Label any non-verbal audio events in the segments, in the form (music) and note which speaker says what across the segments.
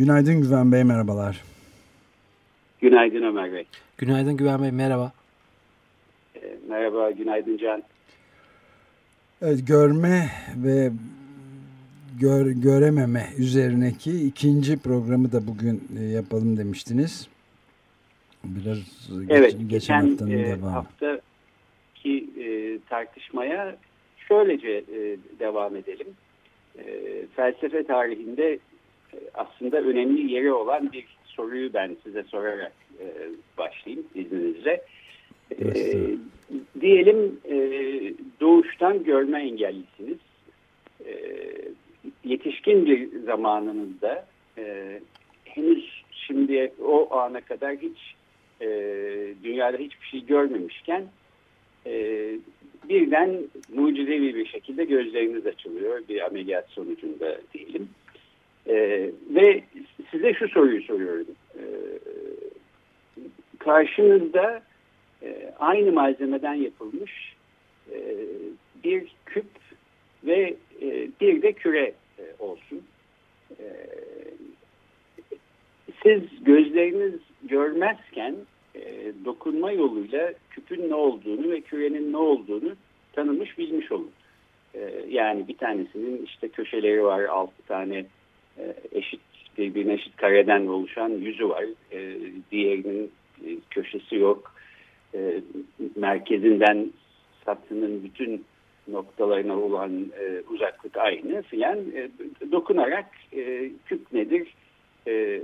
Speaker 1: Günaydın Güven Bey, merhabalar.
Speaker 2: Günaydın Ömer Bey.
Speaker 3: Günaydın Güven Bey, merhaba.
Speaker 2: E, merhaba, günaydın Can.
Speaker 1: Evet, görme ve gör, görememe üzerineki ikinci programı da bugün e, yapalım demiştiniz. Biraz
Speaker 2: evet,
Speaker 1: geç, geçen haftanın
Speaker 2: e,
Speaker 1: devamı.
Speaker 2: hafta ki e, tartışmaya şöylece e, devam edelim. E, felsefe tarihinde aslında önemli yeri olan bir soruyu ben size sorarak e, başlayayım izninizle. E, diyelim e, doğuştan görme engellisiniz. E, yetişkin bir zamanınızda e, henüz şimdi o ana kadar hiç e, dünyada hiçbir şey görmemişken e, birden mucizevi bir şekilde gözleriniz açılıyor bir ameliyat sonucunda diyelim. E, ve size şu soruyu soruyorum. E, karşınızda e, aynı malzemeden yapılmış e, bir küp ve e, bir de küre olsun. E, siz gözleriniz görmezken dokunma yoluyla küpün ne olduğunu ve kürenin ne olduğunu tanımış bilmiş olun. Yani bir tanesinin işte köşeleri var, altı tane eşit birbirine eşit kareden oluşan yüzü var. E, diğerinin e, köşesi yok. E, merkezinden satının bütün noktalarına olan e, uzaklık aynı filan e, dokunarak e, küp nedir, e,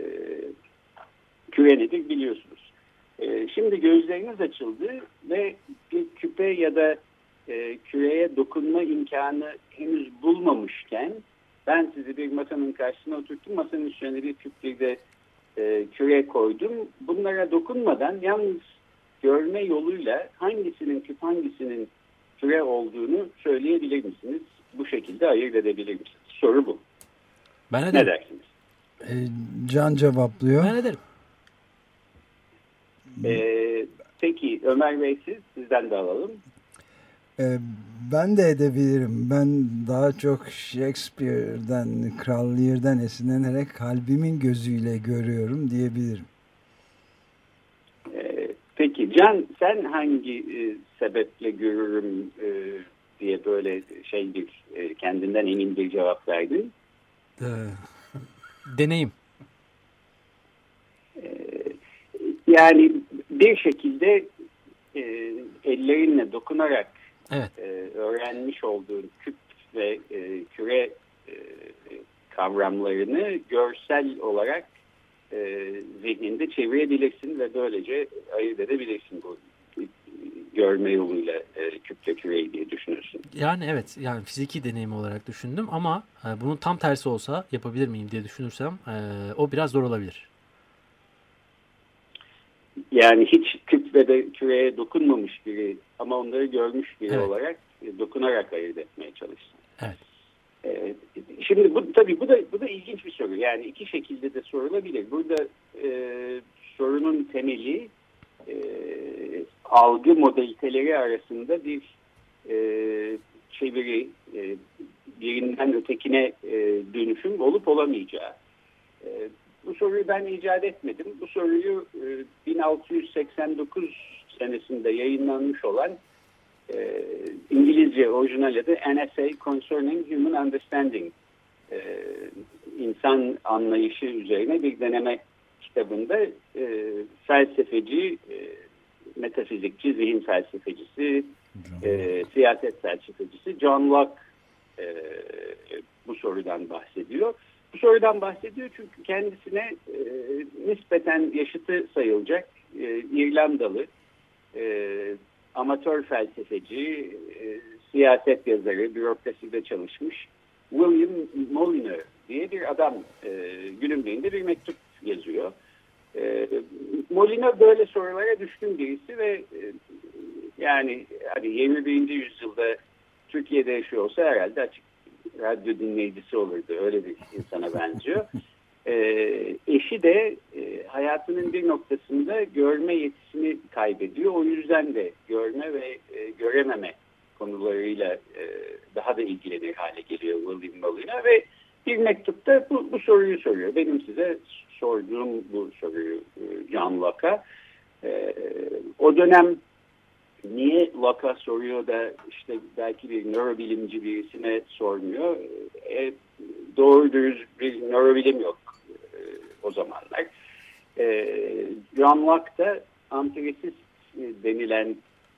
Speaker 2: küre nedir biliyorsunuz. E, şimdi gözleriniz açıldı ve bir küpe ya da e, küreye dokunma imkanı henüz bulmamışken ben sizi bir masanın karşısına oturttum. Masanın üstüne bir küp bir de e, küre koydum. Bunlara dokunmadan yalnız görme yoluyla hangisinin küp hangisinin küre olduğunu söyleyebilir misiniz? Bu şekilde ayırt edebilir misiniz? Soru bu.
Speaker 3: Ben ederim.
Speaker 2: Ne dersiniz?
Speaker 1: E, Can cevaplıyor.
Speaker 3: Ben ederim.
Speaker 2: Ee, peki Ömer Bey siz, sizden de alalım.
Speaker 1: E, ben de edebilirim. Ben daha çok Shakespeare'den, Kral Lear'den esinlenerek kalbimin gözüyle görüyorum diyebilirim.
Speaker 2: Ee, peki Can sen hangi e, sebeple görürüm e, diye böyle şey bir e, kendinden emin bir cevap verdin?
Speaker 3: Ee, deneyim.
Speaker 2: Ee, yani bir şekilde e, ellerinle dokunarak
Speaker 3: Evet.
Speaker 2: e, öğrenmiş olduğun küp ve e, küre e, kavramlarını görsel olarak e, zihninde çevirebilirsin ve böylece ayırt edebilirsin bu görme yoluyla e, küple küreyi diye düşünürsün.
Speaker 3: Yani evet yani fiziki deneyim olarak düşündüm ama e, bunun tam tersi olsa yapabilir miyim diye düşünürsem e, o biraz zor olabilir.
Speaker 2: Yani hiç küp ve de küreye dokunmamış biri ama onları görmüş biri
Speaker 3: Evet.
Speaker 2: olarak e, dokunarak ayırt etmeye çalışsın.
Speaker 3: Evet.
Speaker 2: E, şimdi bu tabii bu da bu da ilginç bir soru. Yani iki şekilde de sorulabilir. Burada e, sorunun temeli e, algı modaliteleri arasında bir e, çeviri, e, birinden ötekine e, dönüşüm olup olamayacağı. E, bu soruyu ben icat etmedim. Bu soruyu e, 1689 senesinde yayınlanmış olan e, İngilizce orijinal adı Essay Concerning Human Understanding e, insan anlayışı üzerine bir deneme kitabında e, felsefeci, e, metafizikçi, zihin felsefecisi, e, siyaset felsefecisi John Locke e, bu sorudan bahsediyor. Bu sorudan bahsediyor çünkü kendisine e, nispeten yaşıtı sayılacak e, İrlandalı e, amatör felsefeci, e, siyaset yazarı, bürokraside çalışmış William Molyneux diye bir adam e, günümlüğünde bir mektup yazıyor. E, Molina böyle sorulara düşkün birisi ve e, yani hani 21. yüzyılda Türkiye'de yaşıyor olsa herhalde açık radyo dinleyicisi olurdu. Öyle bir insana benziyor. E, eşi de e, hayatının bir noktasında görme yetisini kaybediyor. O yüzden de görme ve e, görememe konularıyla e, daha da ilgilenir hale geliyor William Molina ve bir mektupta bu, bu soruyu soruyor. Benim size sorduğum bu soruyu e, John Locke'a. E, o dönem niye Locke'a soruyor da işte belki bir nörobilimci birisine sormuyor. E, doğru dürüst bir nörobilim yok e, o zamanlar. E, John Locke da ampirisist denilen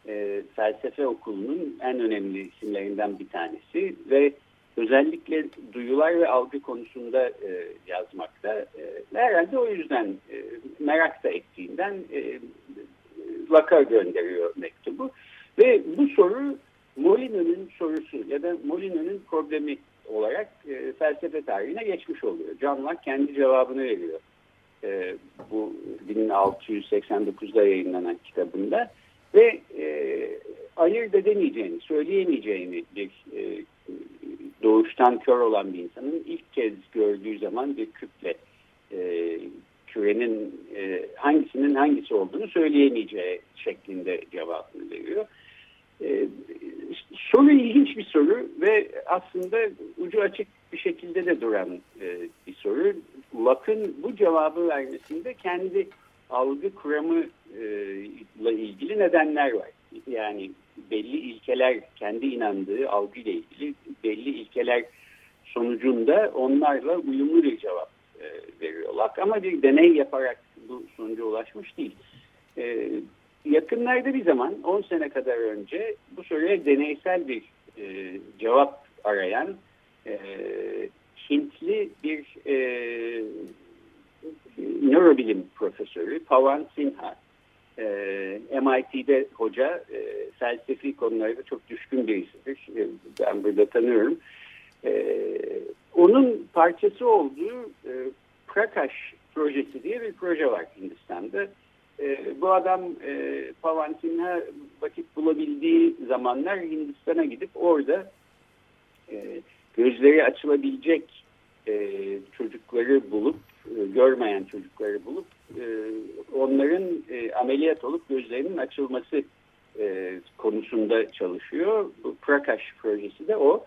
Speaker 2: e, felsefe okulunun en önemli isimlerinden bir tanesi ve özellikle duyular ve algı konusunda e, yazmakta. E, herhalde o yüzden e, merak da ettiğinden e, Laka gönderiyor mektubu. Ve bu soru Molina'nın sorusu ya da Molina'nın problemi olarak e, felsefe tarihine geçmiş oluyor. John Locke kendi cevabını veriyor. E, bu 1689'da yayınlanan kitabında ve e, ayırt edemeyeceğini, söyleyemeyeceğini bir e, doğuştan kör olan bir insanın ilk kez gördüğü zaman bir kütle e, kürenin e, hangisinin hangisi olduğunu söyleyemeyeceği şeklinde cevabını veriyor. E, soru ilginç bir soru ve aslında ucu açık bir şekilde de duran e, bir soru. Locke'ın bu cevabı vermesinde kendi algı kuramı ile ilgili nedenler var. Yani belli ilkeler, kendi inandığı algı ile ilgili belli ilkeler sonucunda onlarla uyumlu bir cevap e, veriyorlar. Ama bir deney yaparak bu sonuca ulaşmış değil. E, yakınlarda bir zaman 10 sene kadar önce bu soruya deneysel bir e, cevap arayan Hintli bir e, nörobilim profesörü Pawan Sinha MIT'de hoca e, felsefi konularda çok düşkün birisidir. Ben burada tanıyorum. Onun parçası olduğu e, Prakash projesi diye bir proje var Hindistan'da. E, bu adam e, Pawan Sinha vakit bulabildiği zamanlar Hindistan'a gidip orada e, gözleri açılabilecek e, çocukları bulup, e, görmeyen çocukları bulup e, onların e, ameliyat olup gözlerinin açılması e, konusunda çalışıyor. Bu Prakash projesi de o.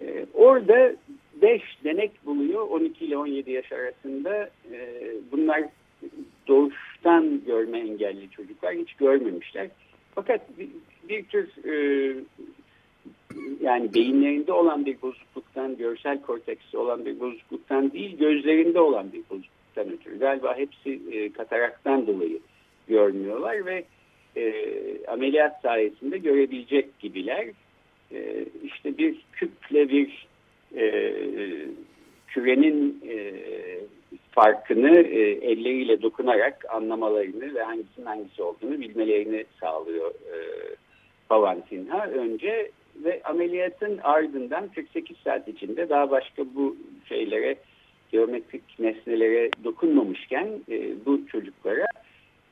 Speaker 2: E, orada 5 denek buluyor 12 ile 17 yaş arasında. E, bunlar doğuştan görme engelli çocuklar hiç görmemişler. Fakat bir, tür e, yani beyinlerinde olan bir bozukluktan, görsel korteksi olan bir bozukluktan değil, gözlerinde olan bir bozukluktan ötürü. Galiba hepsi e, kataraktan dolayı görmüyorlar ve e, ameliyat sayesinde görebilecek gibiler. E, işte bir küple bir e, kürenin e, farkını e, elleriyle dokunarak anlamalarını ve hangisinin hangisi olduğunu bilmelerini sağlıyor e, Pavan. Önce ve ameliyatın ardından 48 saat içinde daha başka bu şeylere geometrik nesnelere dokunmamışken e, bu çocuklara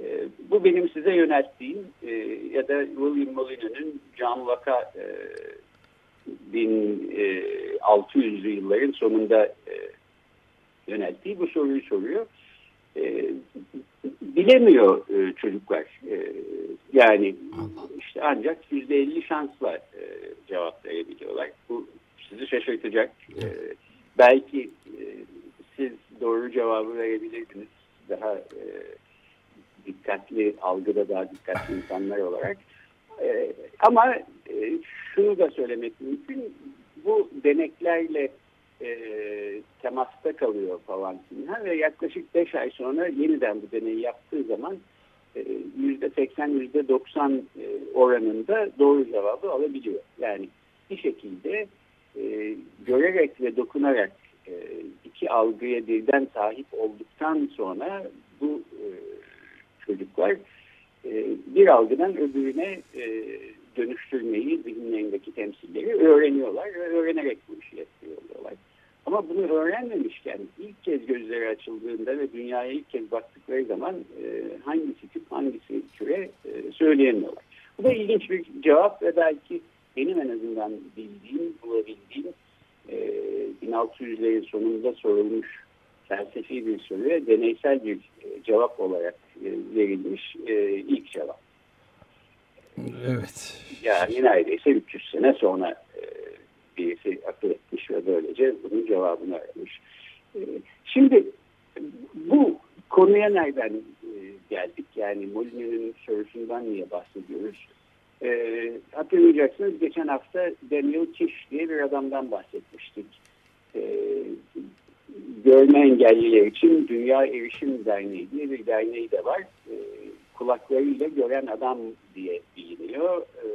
Speaker 2: e, bu benim size yönelttiğim e, ya da William Molina'nın John Locke'a e, 1600'lü yılların sonunda e, yönelttiği bu soruyu soruyor. E, bilemiyor e, çocuklar. E, yani işte ancak yüzde elli şansla e, cevap verebiliyorlar. Bu sizi şaşırtacak. E, belki e, siz doğru cevabı verebilirdiniz. Daha e, dikkatli, algıda daha dikkatli insanlar olarak. E, ama e, şunu da söylemek mümkün. Bu deneklerle e, temasta kalıyor Pavantinha ve yaklaşık 5 ay sonra yeniden bu deneyi yaptığı zaman %80 e, %90 e, oranında doğru cevabı alabiliyor. Yani bir şekilde e, görerek ve dokunarak e, iki algıya birden sahip olduktan sonra bu e, çocuklar e, bir algıdan öbürüne e, dönüştürmeyi zihinlerindeki temsilleri öğreniyorlar ve öğrenerek bu işi yapıyorlar. Ama bunu öğrenmemişken ilk kez gözleri açıldığında ve dünyaya ilk kez baktıkları zaman e, hangisi tip hangisi küre e, söyleyemiyorlar. Bu da ilginç bir cevap ve belki benim en azından bildiğim, bulabildiğim e, 1600'lerin sonunda sorulmuş felsefi bir soruya deneysel bir e, cevap olarak e, verilmiş e, ilk cevap.
Speaker 1: Evet.
Speaker 2: Yani neredeyse 300 sene sonra birisi akıl etmiş ve böylece bunun cevabını. E, şimdi bu konuya nereden geldik? Yani Moline'nin sorusundan niye bahsediyoruz? E, hatırlayacaksınız geçen hafta Daniel Kish diye bir adamdan bahsetmiştik. E, görme engelliler için Dünya Erişim Derneği diye bir derneği de var. E, kulaklarıyla gören adam diye biliniyor. E,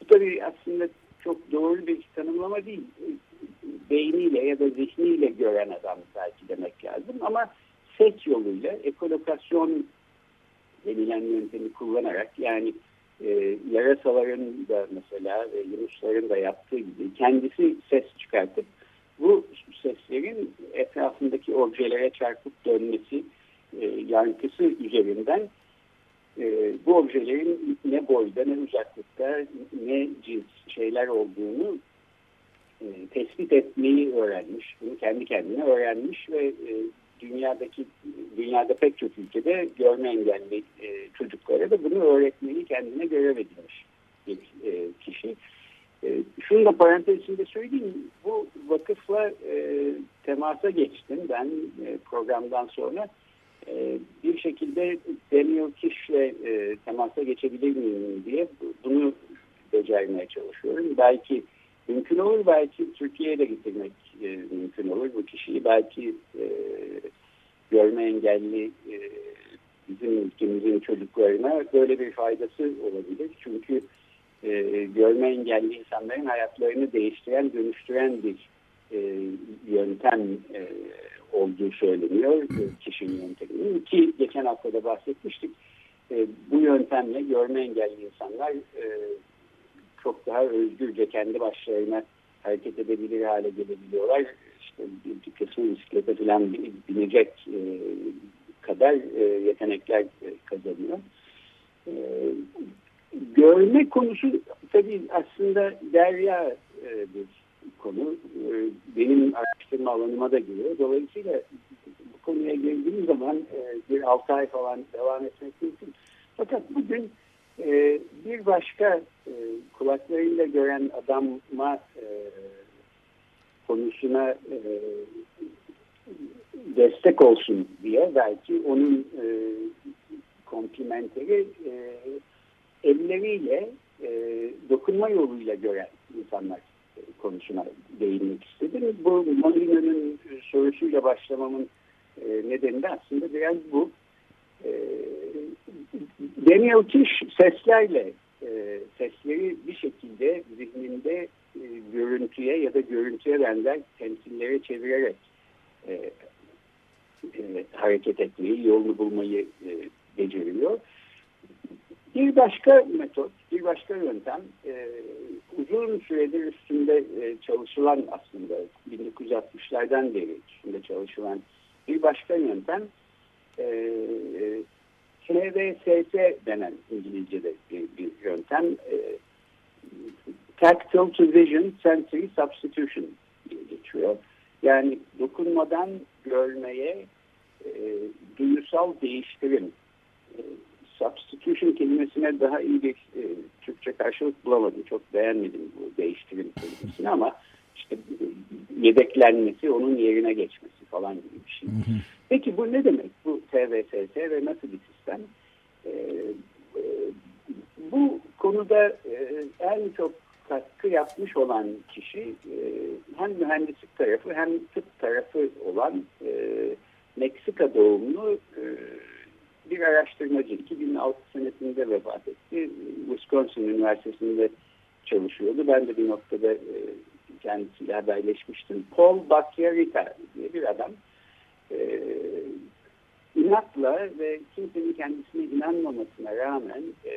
Speaker 2: bu tabii aslında çok doğru bir tanımlama değil. Beyniyle ya da zihniyle gören adam belki demek lazım ama ses yoluyla ekolokasyon denilen yöntemi kullanarak yani e, yarasaların da mesela ve yunusların da yaptığı gibi kendisi ses çıkartıp bu seslerin etrafındaki objelere çarpıp dönmesi e, yankısı üzerinden e, bu objelerin ne boyda ne uzaklıkta ne cins şeyler olduğunu e, tespit etmeyi öğrenmiş. Bunu kendi kendine öğrenmiş ve e, dünyadaki dünyada pek çok ülkede görme engelli e, çocuklara da bunu öğretmeyi kendine görev edilmiş bir e, kişi. E, şunu da parantez içinde söyleyeyim. Bu vakıfla e, temasa geçtim ben e, programdan sonra. E, bir şekilde Daniel Kish'le e, temasa geçebilir miyim diye bunu becermeye çalışıyorum. Belki mümkün olur, belki Türkiye'ye de getirmek e, mümkün olur bu kişiyi. Belki e, görme engelli e, bizim ülkemizin çocuklarına böyle bir faydası olabilir. Çünkü görme engelli insanların hayatlarını değiştiren, dönüştüren bir e, yöntem e, olduğu söyleniyor kişinin yönteminin ki geçen hafta da bahsetmiştik. E, bu yöntemle görme engelli insanlar e, çok daha özgürce kendi başlarına hareket edebilir hale gelebiliyorlar. İşte bir, bir kısmı bisiklete falan binecek e, kadar e, yetenekler e, kazanıyor. E, görme konusu tabii aslında derya e, bir konu. E, benim araştırma alanıma da giriyor. Dolayısıyla bu konuya girdiğim zaman e, bir 6 ay falan devam etmek mümkün. Fakat bugün e, bir başka e, kulaklarıyla gören adama e, konusuna e, destek olsun diye belki onun e, komplimenteri e, elleriyle e, dokunma yoluyla gören insanlar konusuna değinmek istedim. Bu Molino'nun sorusuyla başlamamın e, nedeni de aslında biraz bu. E, Daniel Kish seslerle e, sesleri bir şekilde zihninde e, görüntüye ya da görüntüye benzer temsillere çevirerek e, e, hareket etmeyi, yolunu bulmayı e, beceriyor. Bir başka metot, bir başka yöntem e, uzun süredir üstünde e, çalışılan aslında 1960'lardan beri üstünde çalışılan bir başka yöntem e, KVSS denen İngilizce'de bir, bir yöntem e, Tactile to Vision Sensory Substitution diye geçiyor. Yani dokunmadan görmeye e, duyusal değiştirim e, substitution kelimesine daha iyi bir e, Türkçe karşılık bulamadım. Çok beğenmedim bu değiştirim kelimesini ama işte yedeklenmesi, onun yerine geçmesi falan gibi bir şey. Peki bu ne demek? Bu TVSS ve nasıl bir sistem? E, e, bu konuda e, en çok katkı yapmış olan kişi e, hem mühendislik tarafı hem tıp tarafı olan e, Meksika doğumlu bir araştırmacı 2006 senesinde vefat etti. Wisconsin Üniversitesi'nde çalışıyordu. Ben de bir noktada e, kendisiyle haberleşmiştim. Paul Bacchiarita diye bir adam. E, inatla ve kimsenin kendisine inanmamasına rağmen e,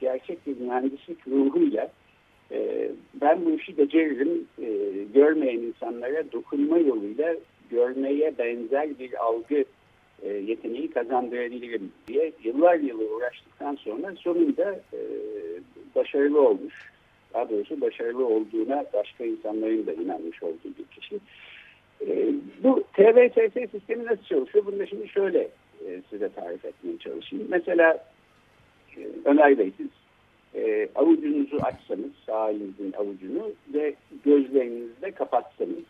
Speaker 2: gerçek bir mühendislik ruhuyla e, ben bu işi beceririm, görmeyen insanlara dokunma yoluyla görmeye benzer bir algı e, yeteneği kazandırabilirim diye yıllar yılı uğraştıktan sonra sonunda e, başarılı olmuş. Daha doğrusu başarılı olduğuna başka insanların da inanmış olduğu bir kişi. E, bu TVSS sistemi nasıl çalışıyor? Bunu da şimdi şöyle e, size tarif etmeye çalışayım. Mesela e, Ömer Bey siz avucunuzu açsanız, sağ elinizin avucunu ve gözlerinizi de kapatsanız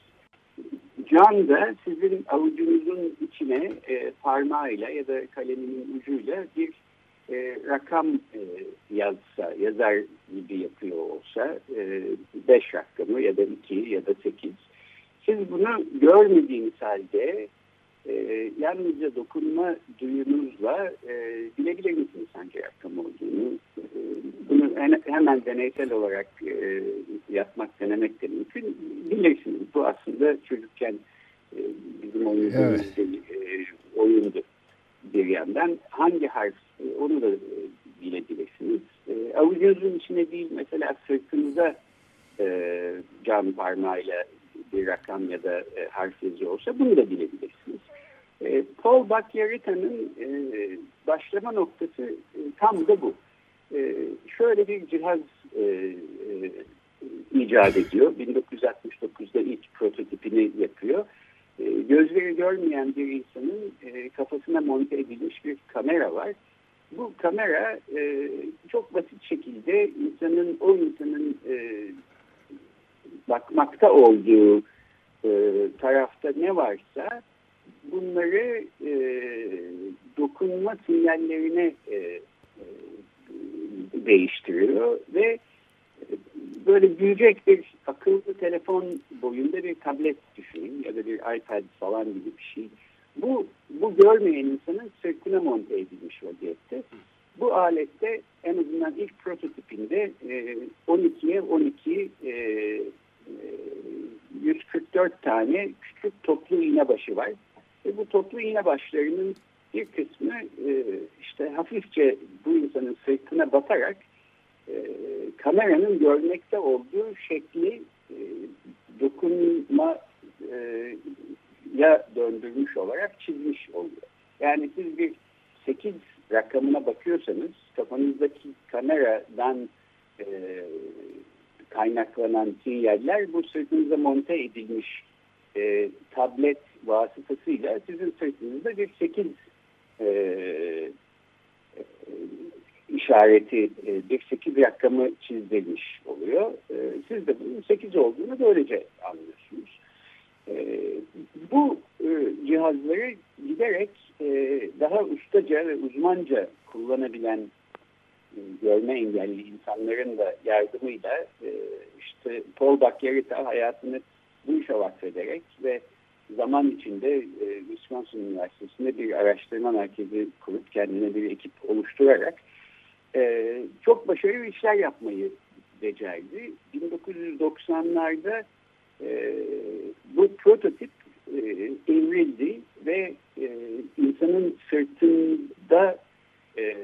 Speaker 2: Can da sizin avucunuzun içine e, parmağıyla ya da kaleminin ucuyla bir e, rakam e, yazsa, yazar gibi yapıyor olsa 5 e, rakamı ya da 2 ya da 8 siz bunu görmediğiniz halde e, yalnızca dokunma duyunuzla e, bilebilir misiniz hangi rakam olduğunu? E, bunu hemen deneysel olarak e, yapmak, denemek de mümkün. Bilirsiniz bu aslında çocukken e, bizim oynadığımız evet. e, oyundu bir yandan. Hangi harf e, onu da e, bilebilirsiniz. E, avucunuzun içine değil mesela sırtınıza e, cam parmağıyla bir rakam ya da e, harf yazıyor olsa bunu da bilebilirsiniz. E, Paul Bacchiarita'nın e, başlama noktası e, tam da bu. E, şöyle bir cihaz e, e, icat ediyor. 1969'da ilk prototipini yapıyor. E, gözleri görmeyen bir insanın e, kafasına monte edilmiş bir kamera var. Bu kamera e, çok basit şekilde insanın o insanın e, bakmakta olduğu e, tarafta ne varsa bunları e, dokunma sinyallerine e, e, değiştiriyor ve böyle büyüyecek bir akıllı telefon boyunda bir tablet düşünün ya da bir iPad falan gibi bir şey. Bu, bu görmeyen insanın sırtına monte edilmiş vaziyette. Bu alette en azından ilk prototipinde e, 12'ye 12 e, 144 e, tane küçük toplu iğne başı var. Ve bu toplu iğne başlarının bir kısmı e, işte hafifçe bu insanın sırtına batarak e, kameranın görmekte olduğu şekli e, dokunma e, ya döndürmüş olarak çizmiş oluyor. Yani siz bir 8 rakamına bakıyorsanız kafanızdaki kameradan e, kaynaklanan sinyaller bu sırtınıza monte edilmiş e, tablet vasıtasıyla sizin sırtınızda bir 8 e, e, işareti e, bir 8 rakamı çizilmiş oluyor. E, siz de bunun 8 olduğunu böylece anlıyorsunuz. E, bu e, cihazları giderek e, daha ustaca ve uzmanca kullanabilen e, görme engelli insanların da yardımıyla işte Paul Bacchiarita hayatını bu işe vakfederek ve zaman içinde Wisconsin Üniversitesi'nde bir araştırma merkezi kurup kendine bir ekip oluşturarak çok başarılı işler yapmayı becerdi. 1990'larda e, bu prototip e, evrildi ve e, insanın sırtında e,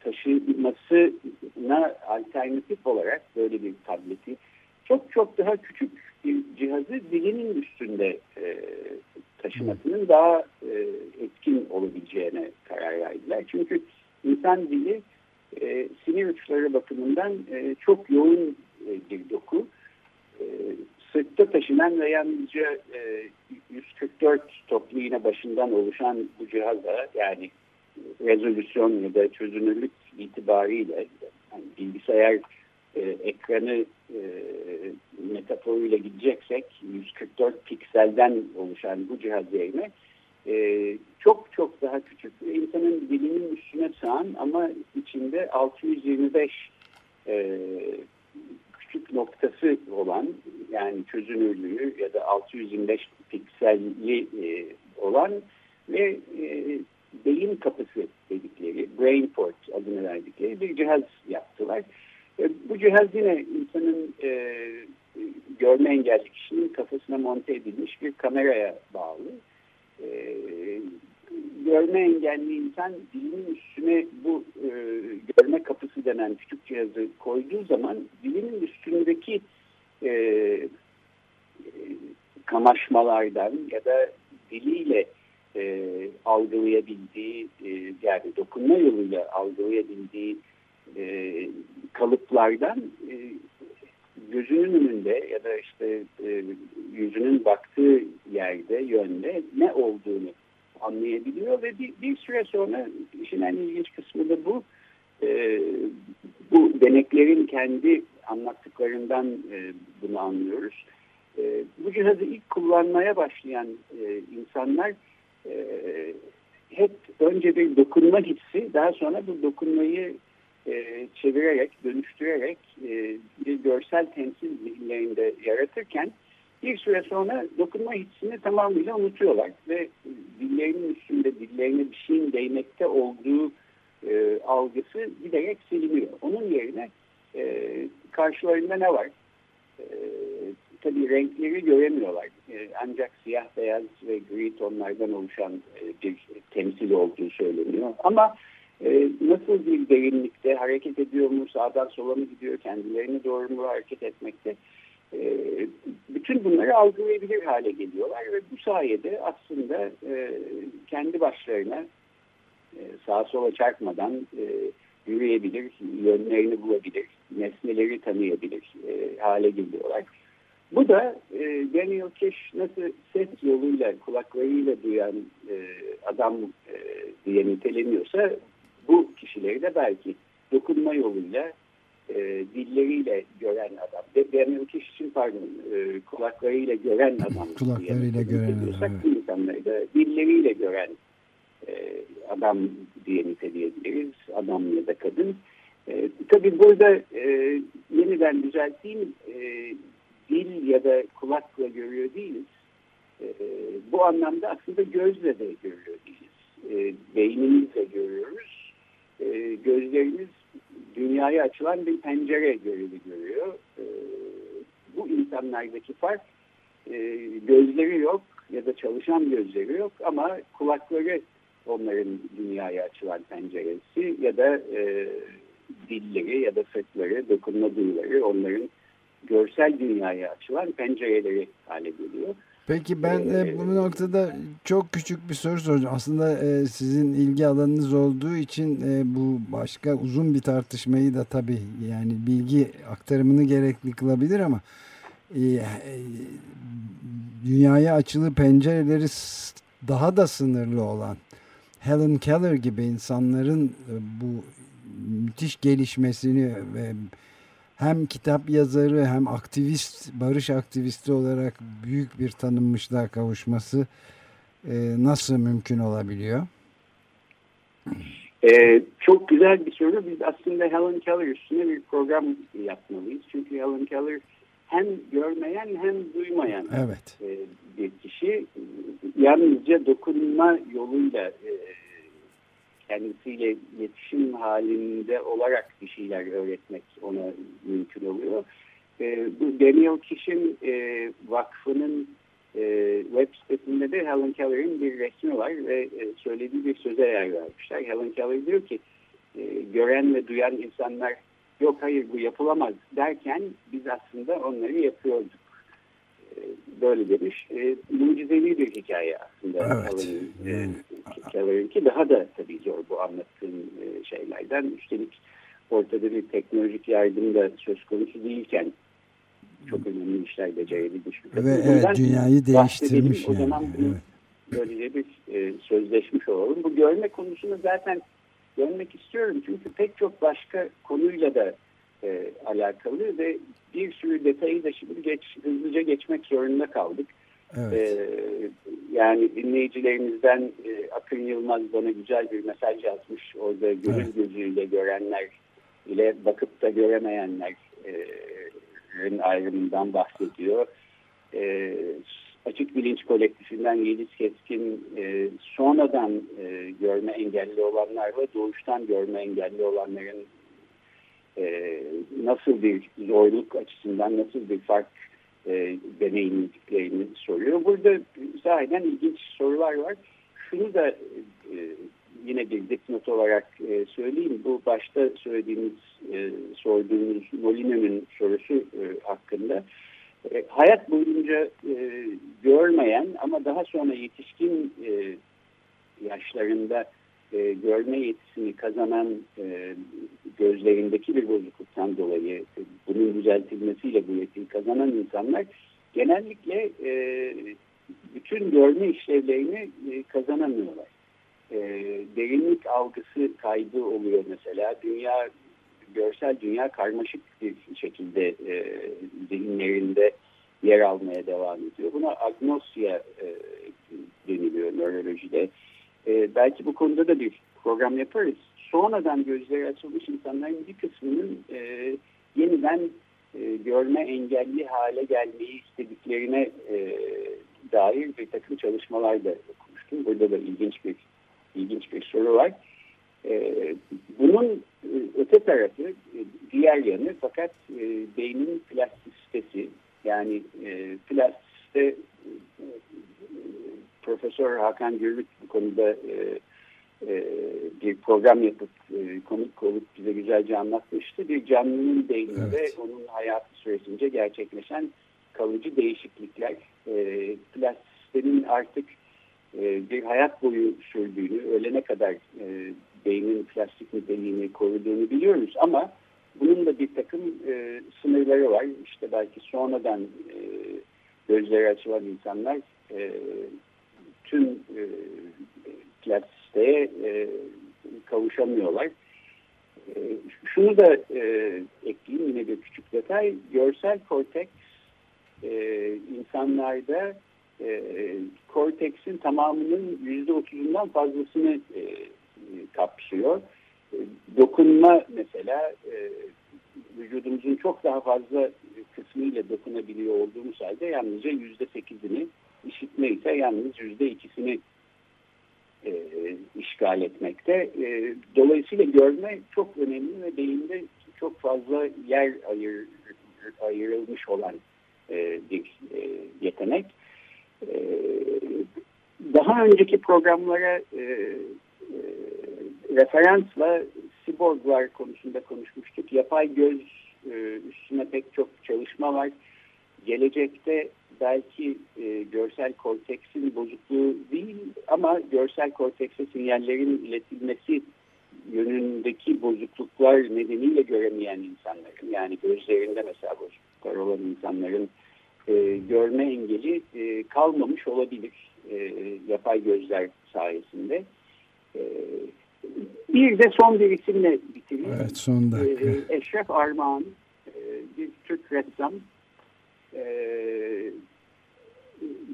Speaker 2: taşımasına alternatif olarak böyle bir tableti çok çok daha küçük bir cihazı dilinin üstünde e, taşımasının daha e, etkin olabileceğine karar verdiler. Çünkü insan dili e, sinir uçları bakımından e, çok yoğun bir doku. E, sırtta taşınan ve yalnızca e, 144 toplu iğne başından oluşan bu cihaza yani rezolüsyon ya da çözünürlük itibariyle yani bilgisayar e, ekranı e, metaforuyla gideceksek 144 pikselden oluşan bu cihaz yerine e, çok çok daha küçük insanın dilinin üstüne sığan ama içinde 625 e, küçük noktası olan yani çözünürlüğü ya da 625 pikselli e, olan ve e, beyin kapısı dedikleri brain port adını verdikleri bir cihaz yaptılar. E, bu cihaz yine insanın e, görme engelli kişinin kafasına monte edilmiş bir kameraya bağlı. E, görme engelli insan dilinin üstüne bu e, görme kapısı denen küçük cihazı koyduğu zaman dilinin üstündeki e, e, kamaşmalardan ya da diliyle e, algılayabildiği e, yani dokunma yoluyla algılayabildiği e, kalıplardan e, gözünün önünde ya da işte e, yüzünün baktığı yerde yönde ne olduğunu anlayabiliyor ve bir, bir süre sonra işin en ilginç kısmı da bu e, bu deneklerin kendi anlattıklarından e, bunu anlıyoruz. E, bu cihazı ilk kullanmaya başlayan e, insanlar e, hep önce bir dokunma hissi daha sonra bu dokunmayı e, çevirerek, dönüştürerek e, bir görsel temsil zihinlerinde yaratırken bir süre sonra dokunma hissini tamamıyla unutuyorlar ve dillerinin üstünde dillerine bir şeyin değmekte olduğu e, algısı giderek siliniyor. Onun yerine e, karşılarında ne var? E, tabii renkleri göremiyorlar. E, ancak siyah, beyaz ve gri tonlardan oluşan e, bir temsil olduğu söyleniyor. Ama e, nasıl bir derinlikte hareket ediyor mu, sağdan sola mı gidiyor, kendilerine doğru mu hareket etmekte? E, bütün bunları algılayabilir hale geliyorlar ve bu sayede aslında e, kendi başlarına e, sağa sola çarpmadan e, yürüyebilir, yönlerini bulabilir, nesneleri tanıyabilir e, hale geliyorlar. Bu da e, Daniel Kish nasıl ses yoluyla, kulaklarıyla duyan adam diye niteleniyorsa bu kişileri de belki dokunma yoluyla e, dilleriyle gören adam. Daniel Kish için pardon e, kulaklarıyla gören (laughs) adam.
Speaker 1: kulaklarıyla gören adam.
Speaker 2: Evet. İnsanları da dilleriyle gören e, adam diye niteleyebiliriz. Adam ya da kadın. E, tabii burada e, yeniden düzelteyim. E, dil ya da kulakla görüyor değiliz. E, bu anlamda aslında gözle de görüyor değiliz. E, beynimizle görüyoruz. E, gözlerimiz dünyaya açılan bir pencere görevi görüyor. E, bu insanlardaki fark e, gözleri yok ya da çalışan gözleri yok ama kulakları onların dünyaya açılan penceresi ya da e, dilleri ya da sırtları, dokunma duyuları onların görsel dünyaya açılan pencereleri hale geliyor.
Speaker 1: Peki ben e, bu noktada çok küçük bir soru soracağım. Aslında e, sizin ilgi alanınız olduğu için e, bu başka uzun bir tartışmayı da tabii yani bilgi aktarımını gerekli kılabilir ama e, e, dünyaya açılı pencereleri daha da sınırlı olan Helen Keller gibi insanların e, bu müthiş gelişmesini ve hem kitap yazarı hem aktivist, barış aktivisti olarak büyük bir tanınmışlığa kavuşması e, nasıl mümkün olabiliyor?
Speaker 2: Ee, çok güzel bir soru. Biz aslında Helen Keller üstüne bir program yapmalıyız. Çünkü Helen Keller hem görmeyen hem duymayan
Speaker 1: evet.
Speaker 2: e, bir kişi. Yalnızca dokunma yoluyla e, kendisiyle iletişim halinde olarak bir şeyler öğretmek ona mümkün oluyor. E, bu Daniel Kish'in e, vakfının e, web sitesinde de Helen Keller'in bir resmi var ve e, söylediği bir söze yer vermişler. Helen Keller diyor ki e, gören ve duyan insanlar yok hayır bu yapılamaz derken biz aslında onları yapıyorduk. Böyle demiş. E, mucizevi bir hikaye aslında.
Speaker 1: Evet.
Speaker 2: Helen'in, e, Keller'inki daha da tabii zor bu anlattığım e, şeylerden. Üstelik ortada bir teknolojik yardım da söz konusu değilken çok önemli işler becerebilmiş.
Speaker 1: Ve evet, dünyayı değiştirmiş
Speaker 2: O zaman
Speaker 1: yani. Evet.
Speaker 2: böylece bir e, sözleşmiş olalım. Bu görme konusunu zaten görmek istiyorum. Çünkü pek çok başka konuyla da e, alakalı ve bir sürü detayı da şimdi geç, hızlıca geçmek zorunda kaldık.
Speaker 1: Evet.
Speaker 2: E, yani dinleyicilerimizden e, Akın Yılmaz bana güzel bir mesaj yazmış. Orada gönül evet. gözüyle görenler ile bakıp da göremeyenlerin e, ayrımından bahsediyor. E, Açık Bilinç Kolektifinden Yeliz Keskin e, sonradan e, görme engelli olanlarla doğuştan görme engelli olanların e, nasıl bir zorluk açısından nasıl bir fark e, deneyimlediklerini soruyor. Burada sahiden ilginç sorular var. şunu da e, yine bir dipnot olarak e, söyleyeyim. Bu başta söylediğimiz, e, sorduğumuz Molino'nun sorusu e, hakkında e, hayat boyunca e, görmeyen ama daha sonra yetişkin e, yaşlarında e, görme yetisini kazanan e, gözlerindeki bir bozukluktan dolayı bunun düzeltilmesiyle bu yetiyi kazanan insanlar genellikle e, bütün görme işlevlerini e, kazanamıyorlar. E, derinlik algısı kaybı oluyor mesela. Dünya görsel dünya karmaşık bir şekilde e, zihinlerinde yer almaya devam ediyor. Buna agnosya e, deniliyor nörolojide. E, belki bu konuda da bir program yaparız. Sonradan gözleri açılmış insanların bir kısmının e, yeniden e, görme engelli hale gelmeyi istediklerine e, dair bir takım çalışmalar da okumuştum. Burada da ilginç bir ilginç bir soru var. E, bunun e, öte tarafı e, diğer yanı fakat e, beynin plastisitesi yani e, plastisite e, Profesör Hakan Gürlük bu konuda e, e, bir program yapıp e, konuk olup bize güzelce anlatmıştı. Bir canlının beyninde evet. onun hayatı süresince gerçekleşen kalıcı değişiklikler. E, artık e, bir hayat boyu sürdüğünü, ölene kadar e, beynin plastik niteliğini koruduğunu biliyoruz ama bunun da bir takım e, sınırları var. İşte belki sonradan e, gözleri açılan insanlar e, tüm e, plastikliğe e, kavuşamıyorlar. E, şunu da e, ekleyeyim yine bir küçük detay. Görsel korteks e, insanlarda e, korteksin tamamının yüzde otuzundan fazlasını e, kapsıyor. E, dokunma mesela e, vücudumuzun çok daha fazla kısmıyla dokunabiliyor olduğumuz halde yalnızca yüzde sekizini, işitme ise yalnız yüzde ikisini e, işgal etmekte. E, dolayısıyla görme çok önemli ve beyinde çok fazla yer ayır, ayrılmış olan e, bir e, yetenek. E, daha önceki programlara e, e, referansla siborglar konusunda konuşmuştuk. Yapay göz e, üstüne pek çok çalışma var. Gelecekte belki e, görsel korteksin bozukluğu değil ama görsel kortekse sinyallerin iletilmesi yönündeki bozukluklar nedeniyle göremeyen insanların yani gözlerinde mesela bozukluklar olan insanların e, görme engeli e, kalmamış olabilir e, yapay gözler sayesinde. E, bir de son bir isimle bitireyim.
Speaker 1: Evet son dakika.
Speaker 2: E, Eşref Armağan e, bir Türk ressam e,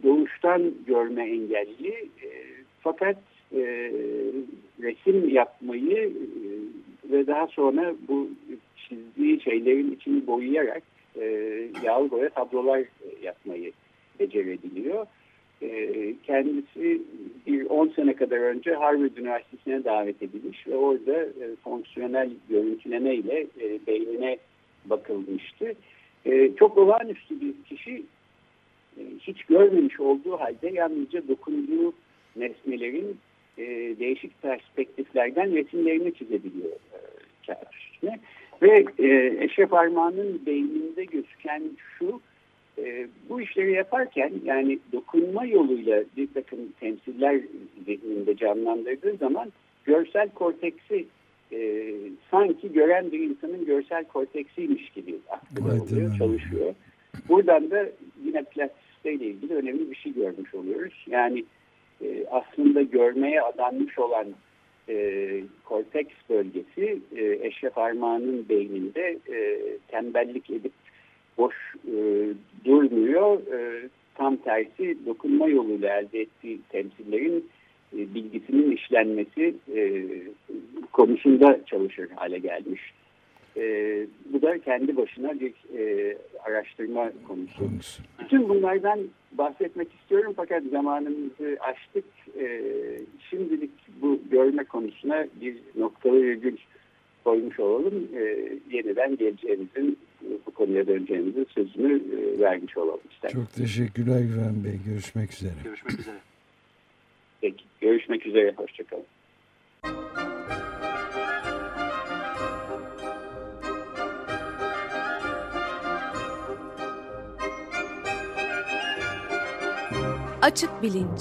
Speaker 2: doğuştan görme engelli e, fakat e, resim yapmayı ve daha sonra bu çizdiği şeylerin içini boyayarak yağlı boya tablolar yapmayı becerebiliyor. Kendisi bir 10 sene kadar önce Harvard Üniversitesi'ne davet edilmiş ve orada fonksiyonel görüntüleme ile beynine bakılmıştı. E, çok olağanüstü bir kişi e, hiç görmemiş olduğu halde yalnızca dokunduğu nesnelerin e, değişik perspektiflerden resimlerini çizebiliyor e, kağıt üstüne. Ve e, Eşref Armağan'ın beyninde gözüken şu, e, bu işleri yaparken yani dokunma yoluyla bir takım temsiller zihninde canlandırdığı zaman görsel korteksi e, sanki gören bir insanın görsel korteksiymiş gibi aklına evet, oluyor, çalışıyor. Buradan da yine plastisiteyle ilgili önemli bir şey görmüş oluyoruz. Yani e, aslında görmeye adanmış olan e, korteks bölgesi e, Eşref Armağan'ın beyninde e, tembellik edip boş e, durmuyor. E, tam tersi dokunma yoluyla elde ettiği temsillerin e, bilgisinin işlenmesi e, konusunda çalışır hale gelmiş. E, bu da kendi başına bir e, araştırma konusu. Bütün bunlardan bahsetmek istiyorum fakat zamanımızı aştık. E, şimdilik bu görme konusuna bir noktalı virgül koymuş olalım. E, yeniden geleceğimizin bu konuya döneceğimizin sözünü e, vermiş olalım isterim.
Speaker 1: Çok teşekkürler Güven Bey. Görüşmek üzere.
Speaker 3: Görüşmek üzere.
Speaker 2: Peki. Görüşmek üzere. Hoşçakalın.
Speaker 4: Açık Bilinç